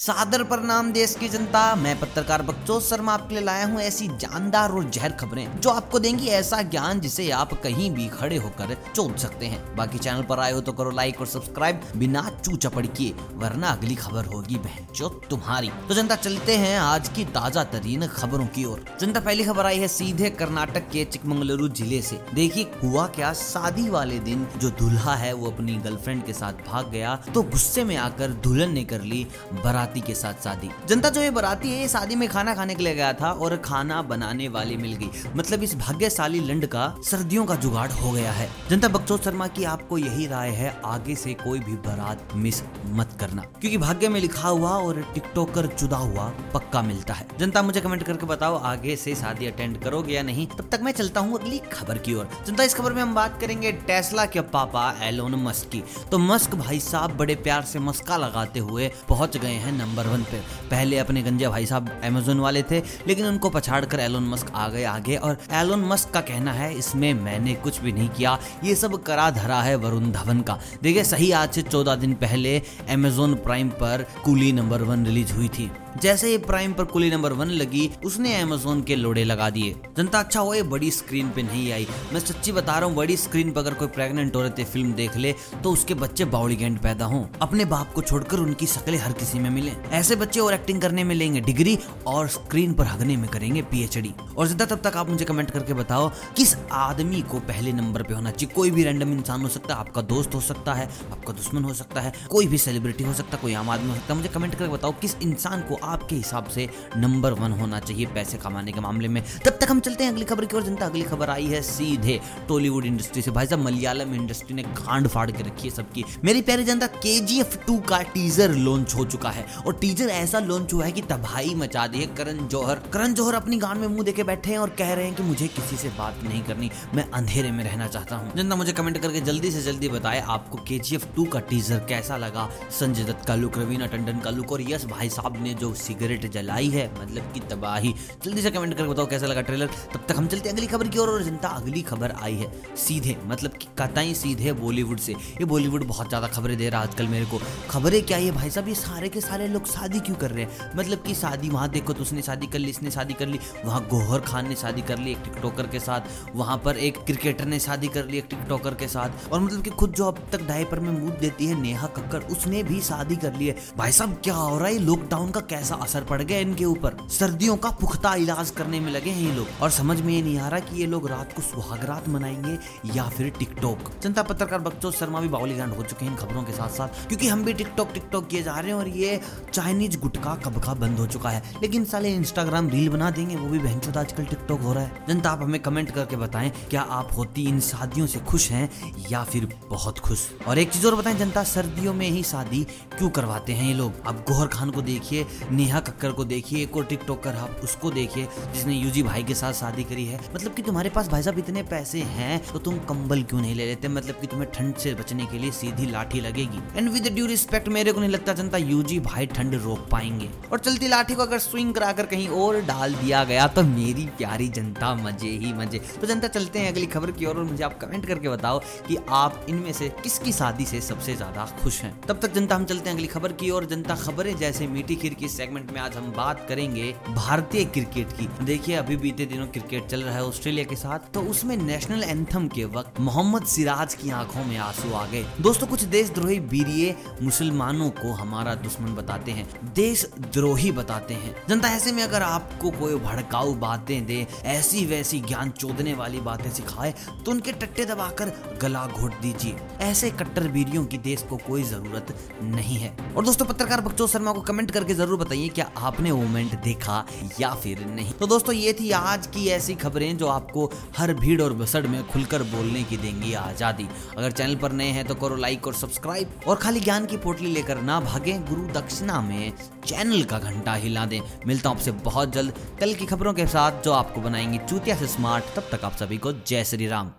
सादर प्रणाम देश की जनता। मैं पत्रकार बकचोद शर्मा आपके लिए लाया हूँ ऐसी जानदार और जहर खबरें, जो आपको देंगी ऐसा ज्ञान जिसे आप कहीं भी खड़े होकर चोद सकते हैं। बाकी चैनल पर आए हो तो करो लाइक और सब्सक्राइब, बिना चू चपड़ किए, वरना अगली खबर होगी बहन जो तुम्हारी। तो जनता, चलते हैं आज की ताज़ा तरीन खबरों की ओर। जनता, पहली खबर आई है सीधे कर्नाटक के चिकमंगलुरु ज़िले से। देखिए, हुआ क्या? शादी वाले दिन जो दूल्हा है, वो अपनी गर्लफ्रेंड के साथ भाग गया तो गुस्से में आकर दुल्हन ने कर ली बरात। बराती के साथ शादी। जनता जो ये बराती है शादी में खाना खाने के लिए गया था और खाना बनाने वाली मिल गई। मतलब इस भाग्यशाली लंड का सर्दियों का जुगाड़ हो गया है। जनता बक्सोद शर्मा की आपको यही राय है, आगे से कोई भी बारात मिस मत करना। क्योंकि भाग्य में लिखा हुआ और टिकटॉकर जुदा हुआ पक्का मिलता है। जनता मुझे कमेंट करके बताओ, आगे से शादी अटेंड करोगे या नहीं? तब तक मैं चलता हूँ अगली खबर की ओर। जनता, इस खबर में हम बात करेंगे टेस्ला के पापा एलोन मस्क की। तो मस्क भाई साहब बड़े प्यार से मस्का लगाते हुए पहुँच गए हैं नंबर वन पे। पहले अपने गंजा भाई साहब अमेजोन वाले थे, लेकिन उनको पछाड़ कर एलोन मस्क आ गए आगे, और एलोन मस्क का कहना है, इसमें मैंने कुछ भी नहीं किया। ये सब करा धरा है वरुण धवन का। देखिए, सही आज से चौदह दिन पहले अमेजोन प्राइम पर कूली नंबर वन रिलीज़ हुई थी। जैसे ही प्राइम पर कुली नंबर वन लगी, उसने अमेजोन के लोड़े लगा दिए। जनता अच्छा हो ये बड़ी स्क्रीन पे नहीं आई। मैं सच्ची बता रहा हूँ, बड़ी स्क्रीन पर अगर कोई प्रेग्नेंट औरत है फ़िल्म देख ले तो उसके बच्चे बाउली गेंड पैदा हों। अपने बाप को छोड़कर उनकी शक्लें हर किसी में मिले। ऐसे बच्चे और एक्टिंग करने में लेंगे डिग्री और स्क्रीन पर हगने में करेंगे पीएचडी और ज़्यादा तब तक आप मुझे कमेंट करके बताओ, किस आदमी को पहले नंबर पे होना चाहिए? कोई भी रैंडम इंसान हो सकता है, आपका दोस्त हो सकता है, आपका दुश्मन हो सकता है, कोई भी सेलिब्रिटी हो सकता है, कोई आम आदमी हो सकता है। मुझे कमेंट करके बताओ, किस इंसान को आपके हिसाब से नंबर वन होना चाहिए पैसे कमाने के मामले में। तब तक हम चलते हैं अगली खबर की ओर। जनता, अगली खबर आई है सीधे टॉलीवुड इंडस्ट्री से। भाई साहब, मलयालम इंडस्ट्री ने कांड फाड़ के रखी है सबकी। मेरी प्यारी जनता के जी एफ़ टू का टीजर लॉन्च हो चुका है। और टीजर ऐसा लॉन्च हुआ है कि तबाही मचा दी है करण जौहर। करण जौहर अपनी गान में मुँह देके बैठे हैं और कह रहे हैं कि मुझे किसी से बात नहीं करनी। मैं अंधेरे में रहना चाहता हूँ। जनता, मुझे कमेंट करके जल्दी से जल्दी बताए आपको के जी एफ़ टू का टीजर कैसा लगा? संजय दत्त का लुक रवीना टंडन का लुक और यस भाई साहब ने जो सिगरेट जलाई है मतलब की तबाही। जल्दी से कमेंट करके बताओ कैसा लगा ट्रेलर तब तक हम चलते हैं अगली खबर की ओर और जनता अगली खबर आई है सीधे मतलब कि कतई सीधे बॉलीवुड से। ये बॉलीवुड बहुत ज़्यादा खबरें दे रहा है आजकल मेरे को। खबरें क्या है भाई साहब, ये सारे के सारे लोग शादी क्यों कर रहे हैं? मतलब कि शादी, वहाँ देखो तो उसने शादी कर ली, इसने शादी कर ली, वहाँ गोहर खान ने शादी कर ली एक टिकटॉकर के साथ, वहाँ पर एक क्रिकेटर ने शादी कर ली एक टिकटॉकर के साथ, और मतलब कि खुद जो अब तक डायपर में मूद देती है नेहा कक्कर उसने भी शादी कर ली है। भाई साहब, क्या हो रहा है? लॉकडाउन का कैसा असर पड़ गया इनके ऊपर? सर्दियों का पुख्ता इलाज करने में लगे हैं ये लोग। और समझ में ये नहीं आ रहा कि ये लोग रात को सुहागरात मनाएँगे या फिर टिकटॉक। जनता पत्रकार बक्चो शर्मा भी बाउली हो चुके हैं इन खबरों के साथ साथ क्योंकि हम भी टिकटॉक टिकटॉक किए जा रहे हैं और ये चाइनीज़ गुटका कब का बंद हो चुका है। लेकिन साले इंस्टाग्राम रील बना देंगे, वो भी बहन आजकल टिकटॉक हो रहा है। जनता, आप हमें कमेंट करके बताएँ, क्या आप होती इन शादियों से खुश हैं या फिर बहुत खुश? और एक चीज़ और बताएँ, जनता, सर्दियों में ही शादी क्यों करवाते हैं ये लोग? अब गोहर खान को देखिए नेहा कक्कर को देखिए, एक और टिकटॉकर आप उसको देखिए, जिसने यूजी भाई के साथ शादी करी है। मतलब कि तुम्हारे पास भाई साहब इतने पैसे हैं तो तुम कंबल क्यों नहीं ले लेते? मतलब कि तुम्हें ठंड से बचने के लिए सीधी लाठी लगेगी। एंड विद ड्यू रिस्पेक्ट मेरे को नहीं लगता जनता यूजी भाई ठंड रोक पाएँगे। और चलती लाठी को अगर स्विंग कराकर कहीं और डाल दिया गया तो मेरी प्यारी जनता मज़े ही मज़े। तो जनता, चलते हैं अगली खबर की ओर और मुझे आप कमेंट करके बताओ कि आप इनमें से किसकी शादी से सबसे ज़्यादा खुश हैं। तब तक जनता, हम चलते हैं अगली खबर की ओर। जनता खबरें जैसे मीठी खीर की सेगमेंट में आज हम बात करेंगे भारतीय क्रिकेट की। देखिए, अभी बीते दिनों क्रिकेट चल रहा है ऑस्ट्रेलिया के साथ तो उसमें नेशनल एंथम के वक्त मोहम्मद सिराज की आँखों में आँसू आ गए। दोस्तों, कुछ देशद्रोही बीरिये मुसलमानों को हमारा दुश्मन बताते हैं देश द्रोही बताते हैं। जनता ऐसे में अगर आपको कोई भड़काऊ बातें दे, ऐसी वैसी ज्ञान चोदने वाली बातें सिखाए तो उनके टट्टे दबाकर गला घोट दीजिए। ऐसे कट्टर बीरियों की देश को कोई ज़रूरत नहीं है। और दोस्तों, पत्रकार बक्चो शर्मा को कमेंट करके ज़रूर बताइए, क्या आपने मोमेंट देखा या फिर नहीं? तो दोस्तों, ये थी आज की ऐसी खबरें जो आपको हर भीड़ और बसड़ में खुलकर बोलने की देंगी आज़ादी। अगर चैनल पर नए हैं तो करो लाइक और सब्सक्राइब और खाली ज्ञान की पोटली लेकर ना भागे। गुरु दक्षिणा में चैनल का घंटा हिला दें। मिलता हूँ आपसे बहुत जल्द कल की खबरों के साथ जो आपको बनाएँगी चूतिया से स्मार्ट। तब तक आप सभी को जय श्री राम।